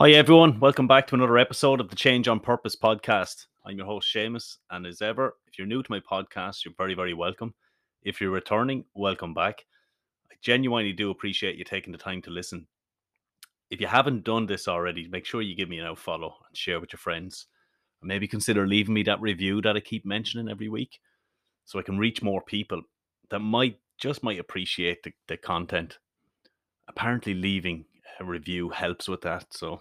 Hi, everyone. Welcome back to another episode of the Change on Purpose podcast. I'm your host, Seamus. And as ever, if you're new to my podcast, you're very, very welcome. If you're returning, welcome back. I genuinely do appreciate you taking the time to listen. If you haven't done this already, make sure you give me a follow and share with your friends. Maybe consider leaving me that review that I keep mentioning every week so I can reach more people that might just might appreciate the, the content. Apparently, leaving a review helps with that. So,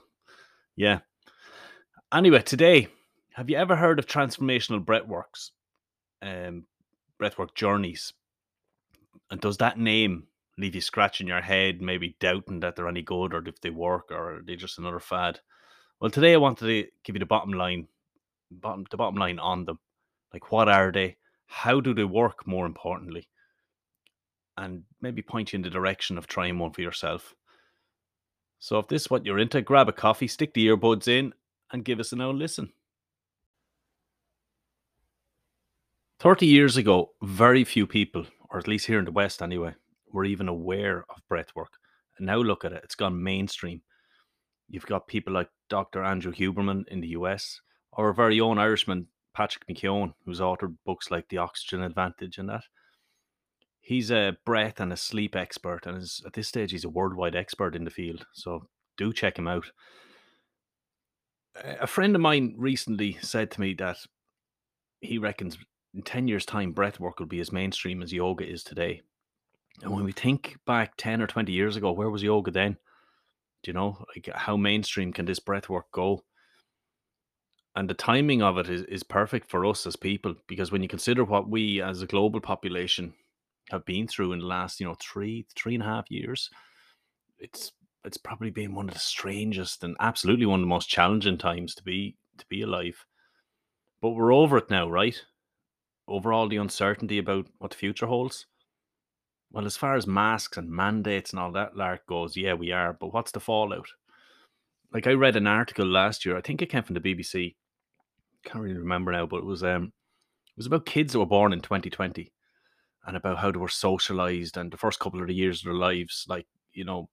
yeah. Anyway, today, have you ever heard of transformational breathworks, um, breathwork journeys? And does that name leave you scratching your head, maybe doubting that they're any good or if they work or are they just another fad? Well, today I wanted to give you the bottom line, bottom the bottom line on them. Like, what are they? How do they work? More importantly, and maybe point you in the direction of trying one for yourself. So if this is what you're into, grab a coffee, stick the earbuds in, and give us an old listen. 30 years ago, very few people, or at least here in the West anyway, were even aware of breathwork. And now look at it, it's gone mainstream. You've got people like Dr. Andrew Huberman in the US, or our very own Irishman, Patrick McKeown, who's authored books like The Oxygen Advantage and that. He's a breath and a sleep expert, and is, at this stage, he's a worldwide expert in the field. So do check him out. A friend of mine recently said to me that he reckons in 10 years' time, breath work will be as mainstream as yoga is today. And when we think back 10 or 20 years ago, where was yoga then? Do you know, like how mainstream can this breath work go? And the timing of it is, is perfect for us as people because when you consider what we as a global population have been through in the last, you know, three, three and a half years, it's it's probably been one of the strangest and absolutely one of the most challenging times to be to be alive. But we're over it now, right? Over all the uncertainty about what the future holds. Well, as far as masks and mandates and all that lark goes, yeah, we are. But what's the fallout? Like I read an article last year, I think it came from the BBC. Can't really remember now, but it was um it was about kids that were born in 2020 and about how they were socialized and the first couple of the years of their lives, like, you know,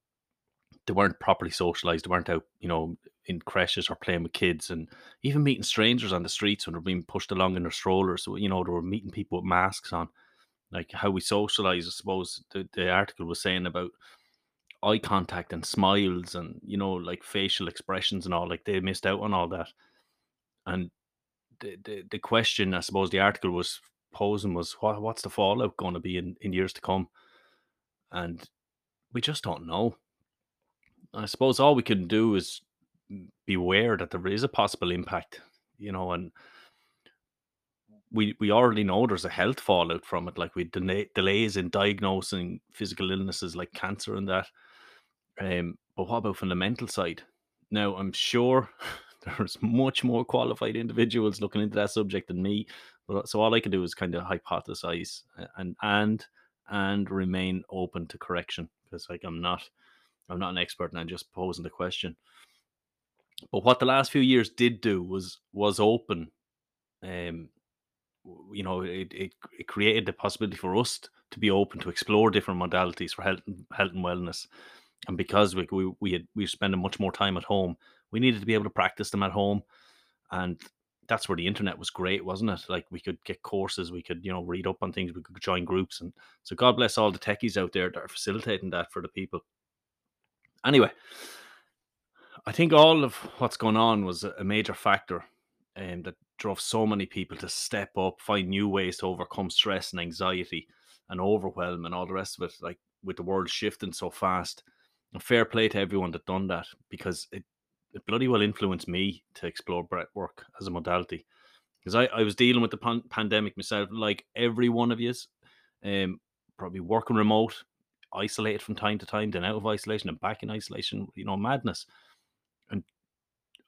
they weren't properly socialized. They weren't out, you know, in creches or playing with kids and even meeting strangers on the streets when they're being pushed along in their strollers. So, you know, they were meeting people with masks on. Like how we socialize, I suppose the, the article was saying about eye contact and smiles and, you know, like facial expressions and all. Like they missed out on all that. And the, the, the question, I suppose the article was posing was what what's the fallout going to be in, in years to come? And we just don't know. I suppose all we can do is be aware that there is a possible impact, you know, and we we already know there's a health fallout from it, like with delay, delays in diagnosing physical illnesses like cancer and that. Um, but what about from the mental side? Now, I'm sure there's much more qualified individuals looking into that subject than me. So all I can do is kind of hypothesize and and and remain open to correction because like I'm not I'm not an expert and I'm just posing the question. But what the last few years did do was was open. Um, you know, it, it, it created the possibility for us to be open to explore different modalities for health, health and wellness. And because we we we had we spending much more time at home, we needed to be able to practice them at home. And that's where the internet was great, wasn't it? Like we could get courses, we could, you know, read up on things, we could join groups. And so God bless all the techies out there that are facilitating that for the people. Anyway, I think all of what's going on was a major factor um, that drove so many people to step up, find new ways to overcome stress and anxiety and overwhelm and all the rest of it. Like with the world shifting so fast, and fair play to everyone that done that because it, it bloody well influenced me to explore breath work as a modality. Because I, I was dealing with the pan- pandemic myself, like every one of yous, um, probably working remote, isolated from time to time, then out of isolation and back in isolation, you know, madness. And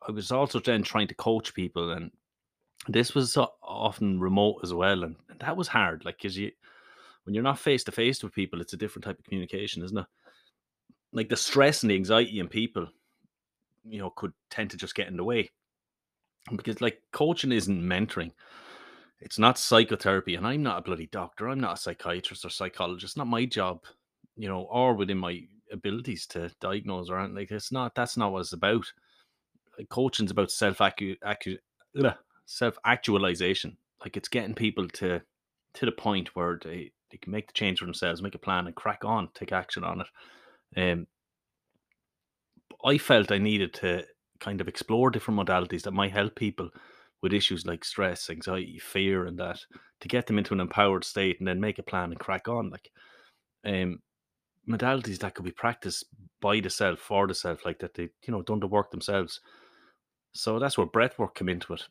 I was also then trying to coach people, and this was often remote as well, and, and that was hard. Like, because you, when you're not face to face with people, it's a different type of communication, isn't it? Like the stress and the anxiety in people, you know, could tend to just get in the way. Because like coaching isn't mentoring. It's not psychotherapy, and I'm not a bloody doctor. I'm not a psychiatrist or psychologist. it's Not my job, you know, or within my abilities to diagnose or anything. Like it's not. That's not what it's about coaching's about self self actualization. Like it's getting people to to the point where they, they can make the change for themselves, make a plan, and crack on, take action on it. Um, I felt I needed to kind of explore different modalities that might help people with issues like stress, anxiety, fear, and that to get them into an empowered state and then make a plan and crack on. Like um, modalities that could be practiced by the self for the self, like that they, you know, done the work themselves. So that's where breath work came into it.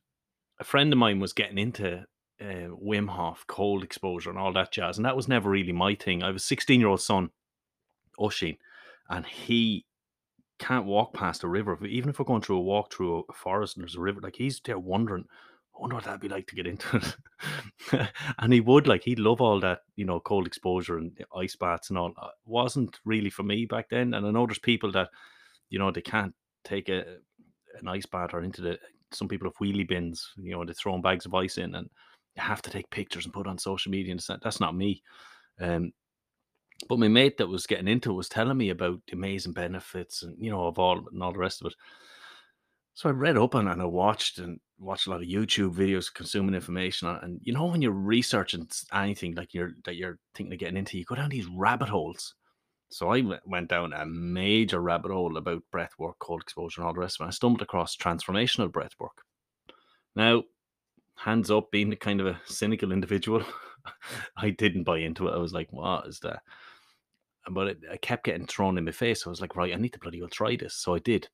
A friend of mine was getting into uh, Wim Hof, cold exposure, and all that jazz, and that was never really my thing. I have a 16 year old son, Oshin, and he can't walk past a river. Even if we're going through a walk through a forest and there's a river, like he's there wondering, I wonder what that'd be like to get into it. and he would like he'd love all that, you know, cold exposure and ice baths and all. It uh, wasn't really for me back then. And I know there's people that, you know, they can't take a an ice bath or into the some people have wheelie bins, you know, they're throwing bags of ice in and you have to take pictures and put on social media and that's not me. Um, but my mate that was getting into it was telling me about the amazing benefits and you know of all and all the rest of it. So I read up on it and I watched and watched a lot of YouTube videos, consuming information. And you know when you're researching anything like you're that you're thinking of getting into, you go down these rabbit holes. So I went down a major rabbit hole about breath work, cold exposure, and all the rest of it. I stumbled across transformational breath work. Now, hands up, being the kind of a cynical individual, I didn't buy into it. I was like, what is that? But it, I kept getting thrown in my face. I was like, right, I need to bloody well try this. So I did.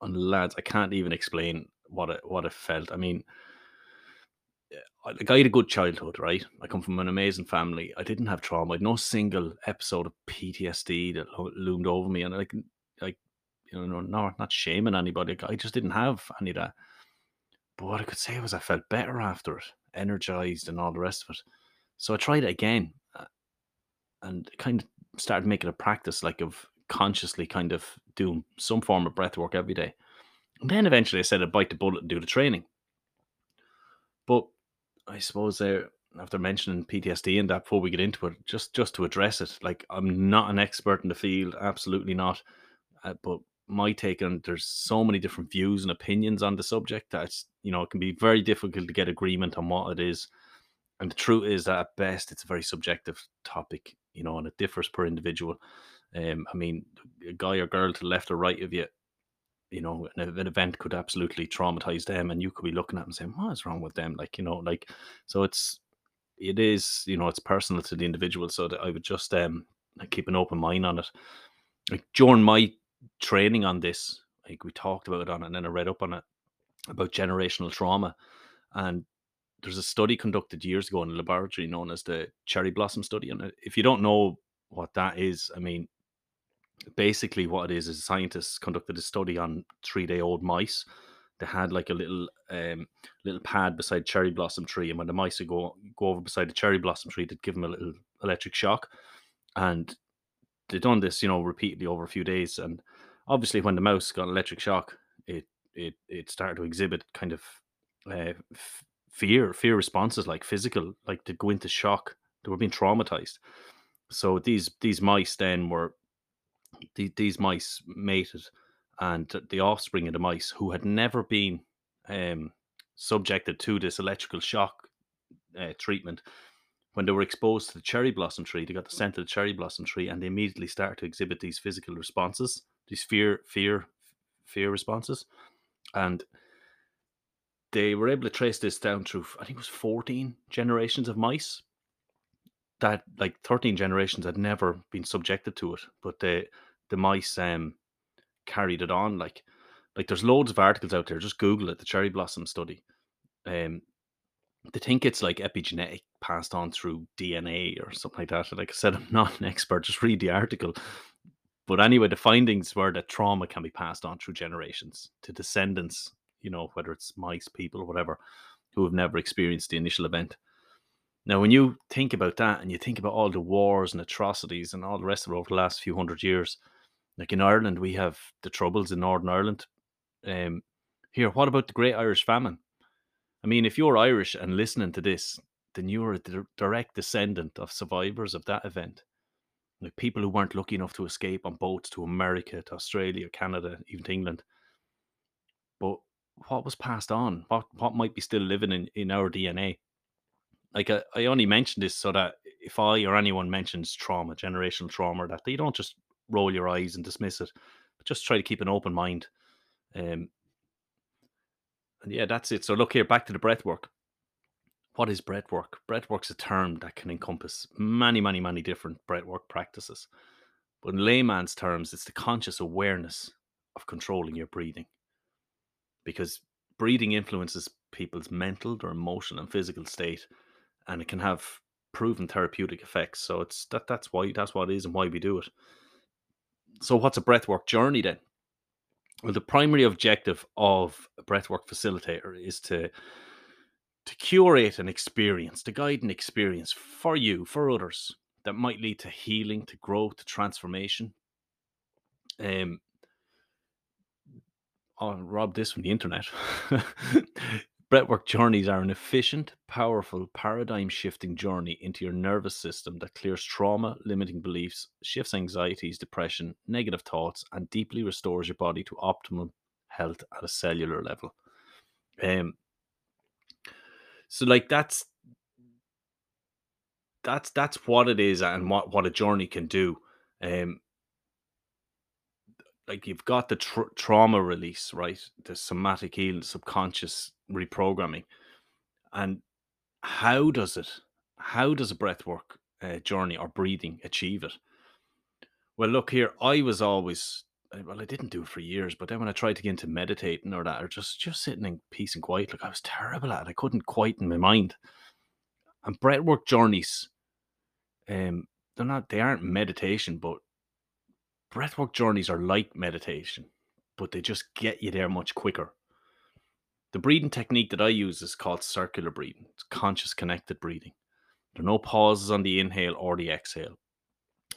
And lads, I can't even explain what it what it felt. I mean, like I had a good childhood, right? I come from an amazing family. I didn't have trauma. I had no single episode of PTSD that loomed over me, and like, like you know, no, not shaming anybody. I just didn't have any of that. But what I could say was I felt better after it, energized, and all the rest of it. So I tried it again, uh, and kind of started making a practice, like of consciously kind of doing some form of breath work every day. And then eventually I said I'd bite the bullet and do the training. But I suppose there after mentioning PTSD and that before we get into it, just just to address it, like I'm not an expert in the field, absolutely not. Uh, but my take on there's so many different views and opinions on the subject that you know it can be very difficult to get agreement on what it is. And the truth is that at best it's a very subjective topic, you know, and it differs per individual. Um, I mean, a guy or girl to left or right of you, you know, an, an event could absolutely traumatize them, and you could be looking at them and saying, "What is wrong with them?" Like, you know, like so it's it is, you know, it's personal to the individual. So that I would just um keep an open mind on it. Like during my training on this, like we talked about it on it, and then I read up on it about generational trauma, and there's a study conducted years ago in a laboratory known as the cherry blossom study. And if you don't know what that is, I mean, basically what it is is scientists conducted a study on three day old mice they had like a little um little pad beside cherry blossom tree and when the mice would go go over beside the cherry blossom tree they'd give them a little electric shock and they'd done this you know repeatedly over a few days and obviously when the mouse got electric shock it it it started to exhibit kind of uh, fear fear responses like physical like to go into shock. They were being traumatized. So these these mice then were the, these mice mated, and the offspring of the mice who had never been um, subjected to this electrical shock uh, treatment, when they were exposed to the cherry blossom tree, they got the scent of the cherry blossom tree, and they immediately start to exhibit these physical responses, these fear, fear, fear responses, and they were able to trace this down through I think it was 14 generations of mice that like 13 generations had never been subjected to it, but the the mice um carried it on. Like like there's loads of articles out there. Just Google it, the cherry blossom study. Um they think it's like epigenetic passed on through DNA or something like that. Like I said, I'm not an expert, just read the article. But anyway, the findings were that trauma can be passed on through generations to descendants, you know, whether it's mice, people, or whatever, who have never experienced the initial event. Now, when you think about that and you think about all the wars and atrocities and all the rest of it over the last few hundred years, like in Ireland, we have the troubles in Northern Ireland. Um, here, what about the Great Irish Famine? I mean, if you're Irish and listening to this, then you're a direct descendant of survivors of that event. Like people who weren't lucky enough to escape on boats to America, to Australia, Canada, even to England. but what was passed on? What what might be still living in, in our DNA? Like I, I only mentioned this so that if I or anyone mentions trauma, generational trauma, that you don't just roll your eyes and dismiss it, but just try to keep an open mind. Um, and yeah, that's it. So look here, back to the breath work. What is breath work? Breath work's a term that can encompass many, many, many different breath work practices. But in layman's terms, it's the conscious awareness of controlling your breathing. Because breathing influences people's mental, their emotional, and physical state, and it can have proven therapeutic effects. So it's that that's why that's what it is and why we do it. So what's a breathwork journey then? Well, the primary objective of a breathwork facilitator is to to curate an experience, to guide an experience for you, for others, that might lead to healing, to growth, to transformation. Um, I'll rob this from the internet. Breathwork journeys are an efficient, powerful, paradigm shifting journey into your nervous system that clears trauma, limiting beliefs, shifts anxieties, depression, negative thoughts, and deeply restores your body to optimum health at a cellular level. Um, so like that's that's that's what it is and what what a journey can do. Um, like you've got the tra- trauma release, right? The somatic healing, subconscious reprogramming, and how does it? How does a breathwork uh, journey or breathing achieve it? Well, look here. I was always well. I didn't do it for years, but then when I tried to get into meditating or that, or just just sitting in peace and quiet, like I was terrible at it. I couldn't quieten my mind. And breathwork journeys, um, they're not. They aren't meditation, but breathwork journeys are like meditation, but they just get you there much quicker. The breathing technique that I use is called circular breathing. It's conscious connected breathing. There are no pauses on the inhale or the exhale.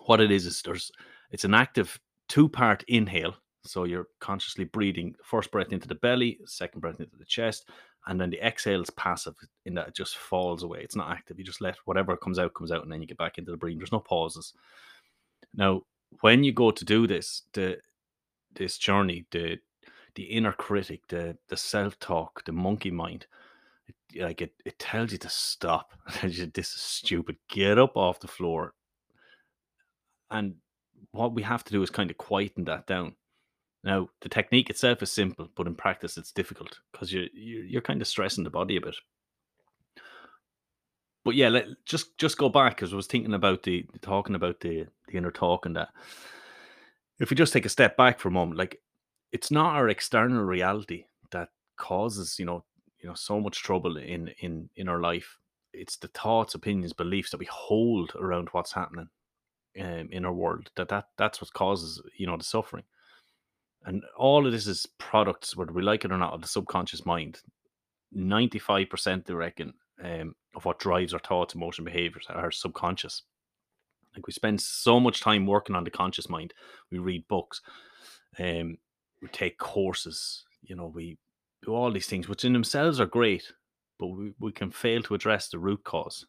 What it is is there's it's an active two-part inhale. So you're consciously breathing first breath into the belly, second breath into the chest, and then the exhale is passive in that it just falls away. It's not active. You just let whatever comes out comes out, and then you get back into the breathing. There's no pauses. Now, when you go to do this, the this journey, the the inner critic, the the self talk, the monkey mind, it, like it, it tells you to stop. You this is stupid. Get up off the floor. And what we have to do is kind of quieten that down. Now, the technique itself is simple, but in practice, it's difficult because you're you're kind of stressing the body a bit. But yeah, let, just just go back because I was thinking about the talking about the the inner talk and that. If we just take a step back for a moment, like it's not our external reality that causes you know you know so much trouble in in in our life. It's the thoughts opinions beliefs that we hold around what's happening um, in our world that that that's what causes you know the suffering. And all of this is products whether we like it or not of the subconscious mind. 95% they reckon um, of what drives our thoughts emotion behaviors are subconscious like we spend so much time working on the conscious mind we read books um, we take courses, you know, we do all these things, which in themselves are great, but we, we can fail to address the root cause.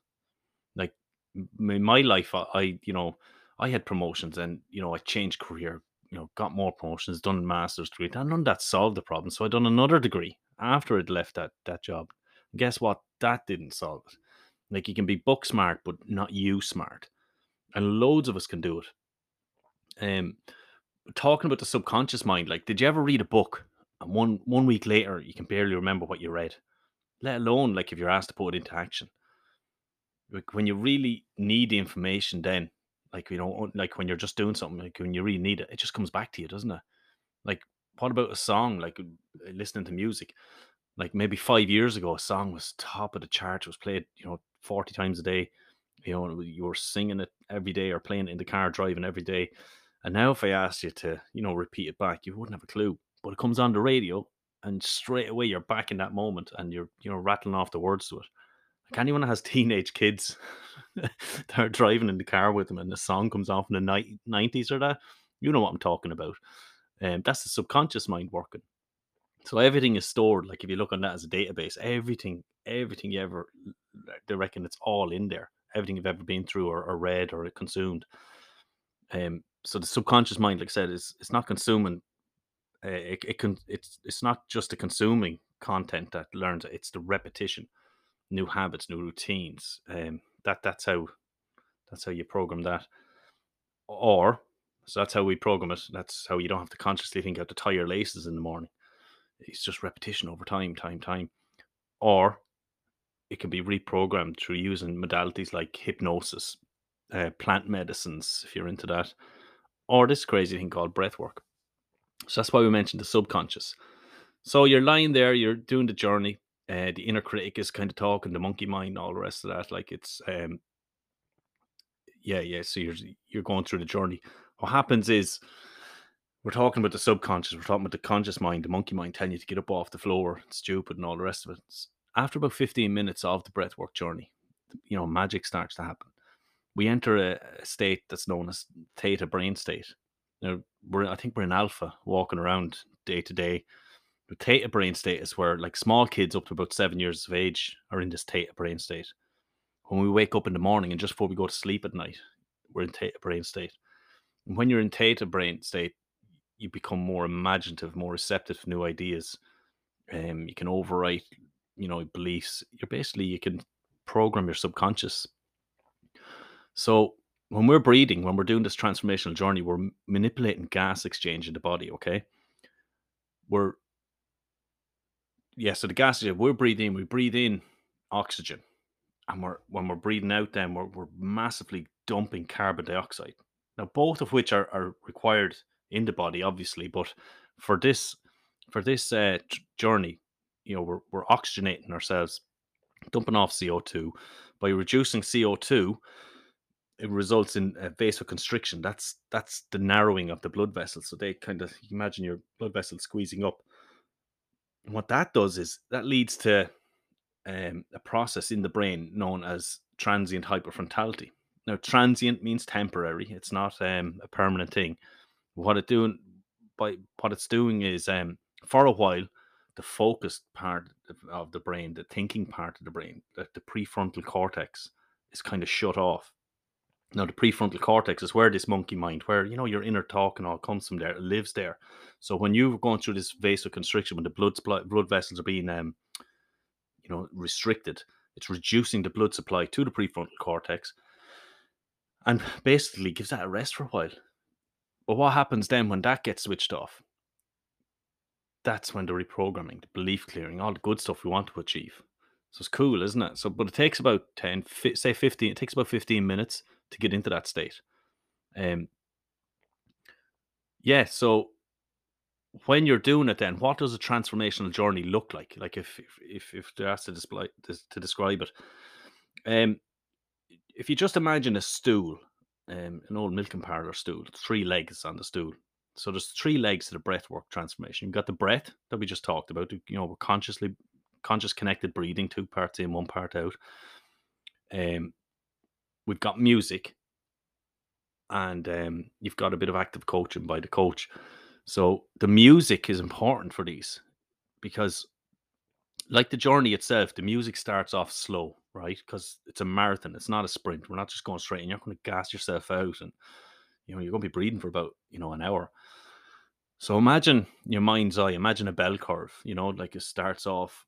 Like in my life, I, I, you know, I had promotions and, you know, I changed career, you know, got more promotions, done master's degree. And none that solved the problem. So I done another degree after I'd left that, that job. Guess what? That didn't solve it. Like you can be book smart, but not you smart. And loads of us can do it. Um, talking about the subconscious mind, like, did you ever read a book and one one week later you can barely remember what you read? Let alone like if you're asked to put it into action. Like when you really need the information, then like you know, like when you're just doing something, like when you really need it, it just comes back to you, doesn't it? Like, what about a song? Like uh, listening to music. Like maybe five years ago, a song was top of the chart. It was played, you know, forty times a day. You know, you were singing it every day or playing it in the car driving every day and now, if I asked you to, you know, repeat it back, you wouldn't have a clue. But it comes on the radio, and straight away you're back in that moment, and you're, you know, rattling off the words to it. Like anyone that has teenage kids that are driving in the car with them, and the song comes off in the nineties or that, you know what I'm talking about. And um, that's the subconscious mind working. So everything is stored. Like if you look on that as a database, everything, everything you ever, they reckon it's all in there. Everything you've ever been through or, or read or consumed. Um, so the subconscious mind, like I said, is it's not consuming Uh, it, it can it's it's not just the consuming content that learns it, it's the repetition, new habits, new routines. Um, that that's how that's how you program that. Or so that's how we program it. That's how you don't have to consciously think how to tie your laces in the morning. It's just repetition over time, time, time. Or it can be reprogrammed through using modalities like hypnosis, uh, plant medicines, if you're into that, or this crazy thing called breath work. So that's why we mentioned the subconscious. So you're lying there, you're doing the journey. Uh, the inner critic is kind of talking, the monkey mind, all the rest of that. Like it's, um, yeah, yeah. So you're you're going through the journey. What happens is we're talking about the subconscious, we're talking about the conscious mind, the monkey mind telling you to get up off the floor, stupid, and all the rest of it. After about 15 minutes of the breathwork journey, you know, magic starts to happen. We enter a, a state that's known as theta brain state. Now, we're I think we're in alpha, walking around day to day. The theta brain state is where like small kids up to about seven years of age are in this theta brain state. When we wake up in the morning and just before we go to sleep at night, we're in theta brain state. And when you're in theta brain state, you become more imaginative, more receptive to new ideas. Um, you can overwrite, you know, beliefs. You're basically you can program your subconscious. So when we're breathing, when we're doing this transformational journey, we're manipulating gas exchange in the body. Okay, we're yeah. So the gas we're breathing, we breathe in oxygen, and we're when we're breathing out, then we're we're massively dumping carbon dioxide. Now, both of which are, are required in the body, obviously. But for this for this uh, journey, you know, we're we're oxygenating ourselves, dumping off CO two. By reducing CO two, it results in a vasoconstriction. That's that's the narrowing of the blood vessels. So they kind of you imagine your blood vessels squeezing up. And what that does is that leads to um, a process in the brain known as transient hyperfrontality. Now, transient means temporary; it's not um, a permanent thing. What it doing by what it's doing is um for a while the focused part of the brain, the thinking part of the brain, the, prefrontal cortex is kind of shut off. Now, the prefrontal cortex is where this monkey mind, where you know your inner talk and all comes from there, it lives there. So when you're going through this vasoconstriction, when the blood blood vessels are being, um, you know, restricted, it's reducing the blood supply to the prefrontal cortex, and basically gives that a rest for a while. But what happens then when that gets switched off? That's when the reprogramming, the belief clearing, all the good stuff we want to achieve. So it's cool, isn't it? So, but it takes about 10, say 15, it takes about 15 minutes to get into that state. Um, yeah, so when you're doing it, then what does a transformational journey look like? Like if if if, they're asked to display to describe it, um, if you just imagine a stool um, an old milking parlor stool, three legs on the stool. So there's three legs to the breath work transformation. You've got the breath that we just talked about. You know, we're consciously conscious connected breathing, two parts in, one part out. Um, we've got music, and um, you've got a bit of active coaching by the coach. So the music is important for these because, like the journey itself, the music starts off slow right? Because it's a marathon, it's not a sprint. We're not just going straight, and you're going to gas yourself out, and you know you're going to be breathing for about you know an hour. So imagine your mind's eye. Imagine a bell curve. You know, like it starts off,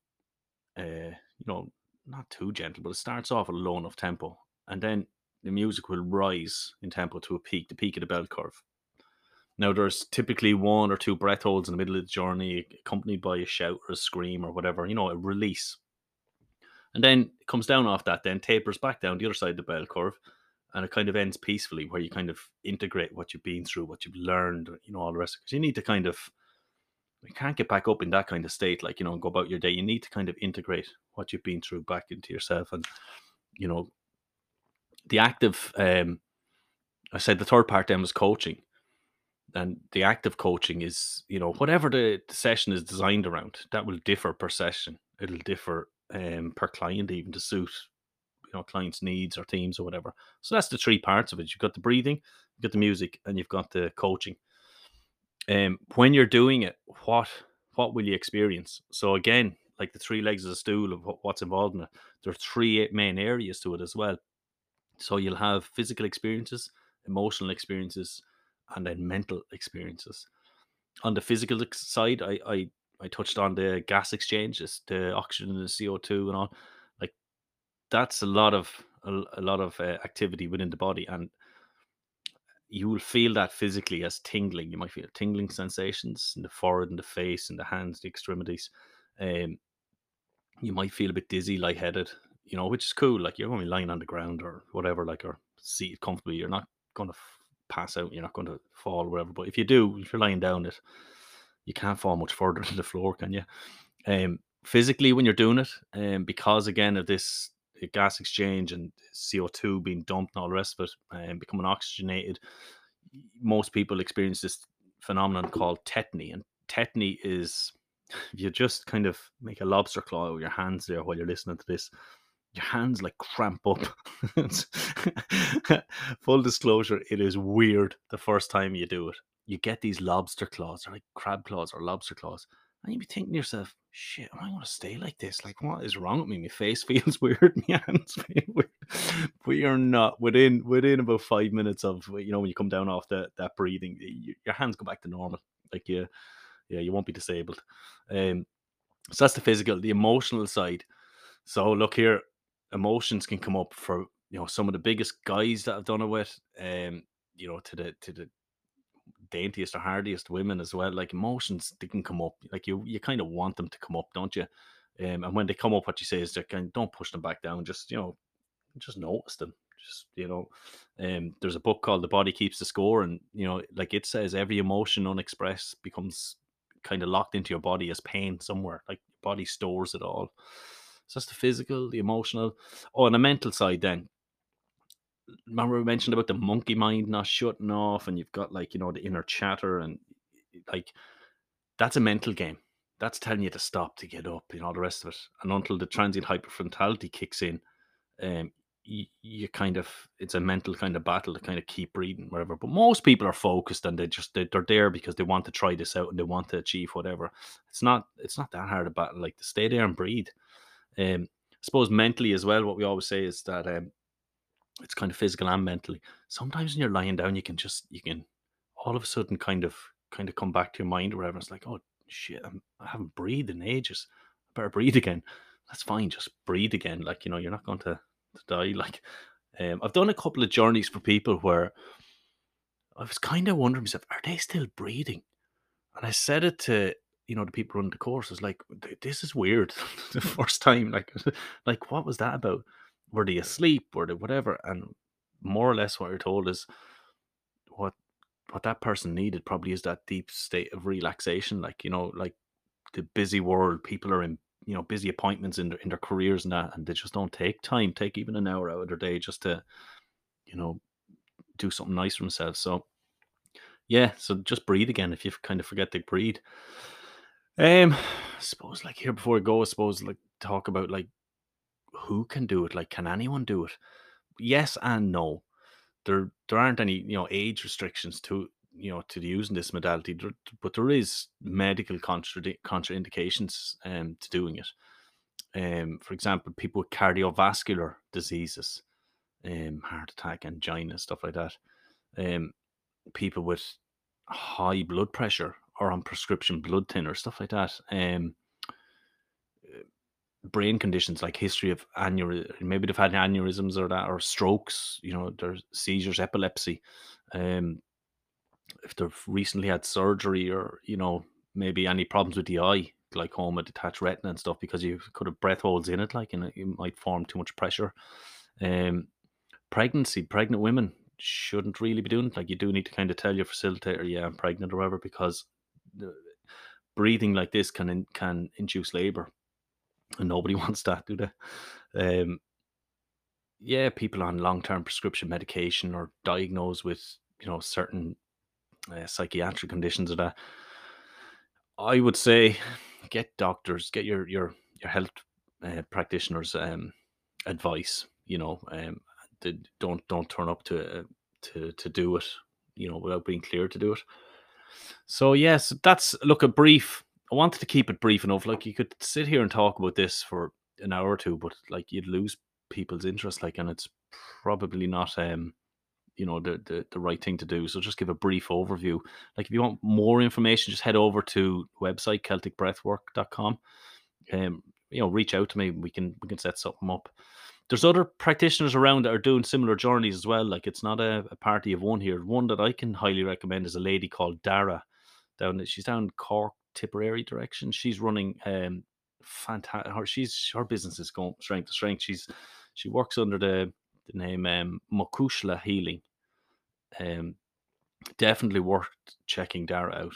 uh, you know, not too gentle, but it starts off at a low enough tempo, and then the music will rise in tempo to a peak, the peak of the bell curve. Now, there's typically one or two breath holds in the middle of the journey, accompanied by a shout or a scream or whatever, you know, a release. And then it comes down off that, then tapers back down the other side of the bell curve. And it kind of ends peacefully where you kind of integrate what you've been through, what you've learned, you know, all the rest. Because you need to kind of, you can't get back up in that kind of state, like, you know, go about your day. You need to kind of integrate what you've been through back into yourself. And, you know, the active, um, I said the third part then was coaching and the active coaching is you know whatever the, the, session is designed around that will differ per session it'll differ um, per client, even to suit you know clients' needs or teams or whatever. So that's the three parts of it. You've got the breathing, you've got the music, and you've got the coaching. Um, when you're doing it, what what will you experience? So again, like the three legs of the stool of what's involved in it, there are three main areas to it as well. So you'll have physical experiences, emotional experiences, and then mental experiences. on the physical side, I I I touched on the gas exchange, the oxygen and the CO two and all. Like that's a lot of a, a lot of uh, activity within the body, and you will feel that physically as tingling. You might feel tingling sensations in the forehead, and the face, and the hands, the extremities. Um, you might feel a bit dizzy, lightheaded, you know, which is cool. Like you're be lying on the ground or whatever, like or seated comfortably. You're not going to f- pass out. You're not going to fall whatever. But if you do, if you're lying down, it you can't fall much further to the floor, can you? Um, physically, when you're doing it, um, because again of this uh, gas exchange and CO2 being dumped and all the rest of it, and um, becoming oxygenated, most people experience this phenomenon called tetany. And tetany is if you just kind of make a lobster claw with your hands there while you're listening to this, your hands like cramp up. Full disclosure, it is weird the first time you do it. You get these lobster claws, or like crab claws or lobster claws, and you'd be thinking to yourself, shit, am I going to stay like this? Like, what is wrong with me? My face feels weird, my hands feel weird. We are not within within about five minutes of you know when you come down off that that breathing, your hands go back to normal. Like you, yeah, you won't be disabled. Um, so that's the physical, the emotional side. So look here, emotions can come up for you know some of the biggest guys that I've done it with, um, you know, to the to the daintiest or hardiest women as well. Like emotions, they can come up. Like you, you kind of want them to come up, don't you? Um, and when they come up, what you say is, kind don't push them back down. Just you know, just notice them. Just you know, um, there's a book called The Body Keeps the Score, and you know, like it says, every emotion unexpressed becomes kind of locked into your body as pain somewhere. Like your body stores it all. So that's the physical, the emotional. Oh, on the mental side, then. Remember we mentioned about the monkey mind not shutting off, and you've got like you know the inner chatter, and like that's a mental game. That's telling you to stop, to get up, and all the rest of it. And until the transient hyperfrontality kicks in, um, you, you, kind of it's a mental kind of battle to kind of keep breathing whatever but most people are focused and they just they, are there because they want to try this out and they want to achieve whatever it's not it's not that hard a battle like to stay there and breathe um i suppose mentally as well what we always say is that um it's kind of physical and mentally sometimes when you're lying down you can just you can all of a sudden kind of kind of come back to your mind whatever it's like oh shit I'm, i haven't breathed in ages i better breathe again that's fine just breathe again like you know you're not going to to die. Like, um, I've done a couple of journeys for people where I was kind of wondering myself, are they still breathing? And I said it to you know the people running the course. I was like, this is weird. the first time, like, like what was that about? Were they asleep? Were they whatever? And more or less, what you're told is what what that person needed probably is that deep state of relaxation. Like you know, like the busy world, people are in you know busy appointments in their in their careers and that, and they just don't take time, take even an hour out of their day just to, you know, do something nice for themselves. So yeah, so just breathe again if you kind of forget to breathe. Um, I suppose like here before I go, I suppose like talk about like who can do it. Like, can anyone do it? Yes and no. There there aren't any you know age restrictions to you know to using this modality, but there is medical contra- contraindications um, to doing it. Um, for example, people with cardiovascular diseases, um, heart attack, angina, stuff like that. Um, people with high blood pressure or on prescription blood thinner, stuff like that. Um, brain conditions like history of aneurysm, maybe they've had aneurysms or that, or strokes, you know, there's seizures, epilepsy. Um, if they've recently had surgery or you know maybe any problems with the eye glaucoma detached retina and stuff because you could have breath holds in it like and it might form too much pressure um pregnancy pregnant women shouldn't really be doing it like you do need to kind of tell your facilitator yeah i'm pregnant or whatever because breathing like this can can induce labor and nobody wants that do they um yeah people on long-term prescription medication or diagnosed with you know certain uh, psychiatric conditions or that, I would say get doctors, get your your your health uh, practitioners um, advice. You know, um, don't don't turn up to uh, to to do it. You know, without being clear to do it. So yes, that's look a brief. I wanted to keep it brief enough. Like you could sit here and talk about this for an hour or two, but like you'd lose people's interest. Like, and it's probably not um you know the, the the right thing to do. So just give a brief overview. Like if you want more information, just head over to website celticbreathwork.com. Um, you know, reach out to me. We can we can set something up. There's other practitioners around that are doing similar journeys as well. Like it's not a, a party of one here. One that I can highly recommend is a lady called Dara. Down she's down Cork Tipperary direction. She's running um fantastic. Her she's her business is going strength to strength. She's she works under the the name um, Mokushla Healing. Um, definitely worth checking Dara out.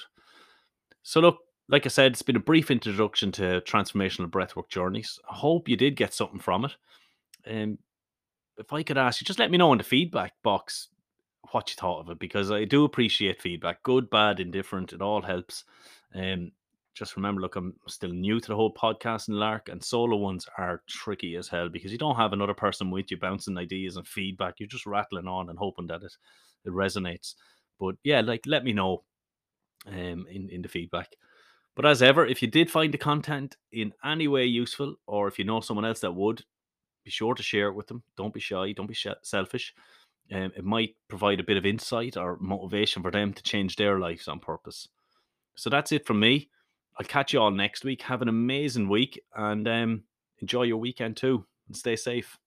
So look, like I said, it's been a brief introduction to transformational breathwork journeys. I hope you did get something from it. Um, if I could ask you, just let me know in the feedback box what you thought of it because I do appreciate feedback, good, bad, indifferent. It all helps. Um, just remember, look, I'm still new to the whole podcast and lark, and solo ones are tricky as hell because you don't have another person with you bouncing ideas and feedback. You're just rattling on and hoping that it it resonates. But yeah, like let me know um in in the feedback. But as ever, if you did find the content in any way useful, or if you know someone else that would, be sure to share it with them. Don't be shy. Don't be sh- selfish. Um, it might provide a bit of insight or motivation for them to change their lives on purpose. So that's it from me. I'll catch you all next week. Have an amazing week and um, enjoy your weekend too. And stay safe.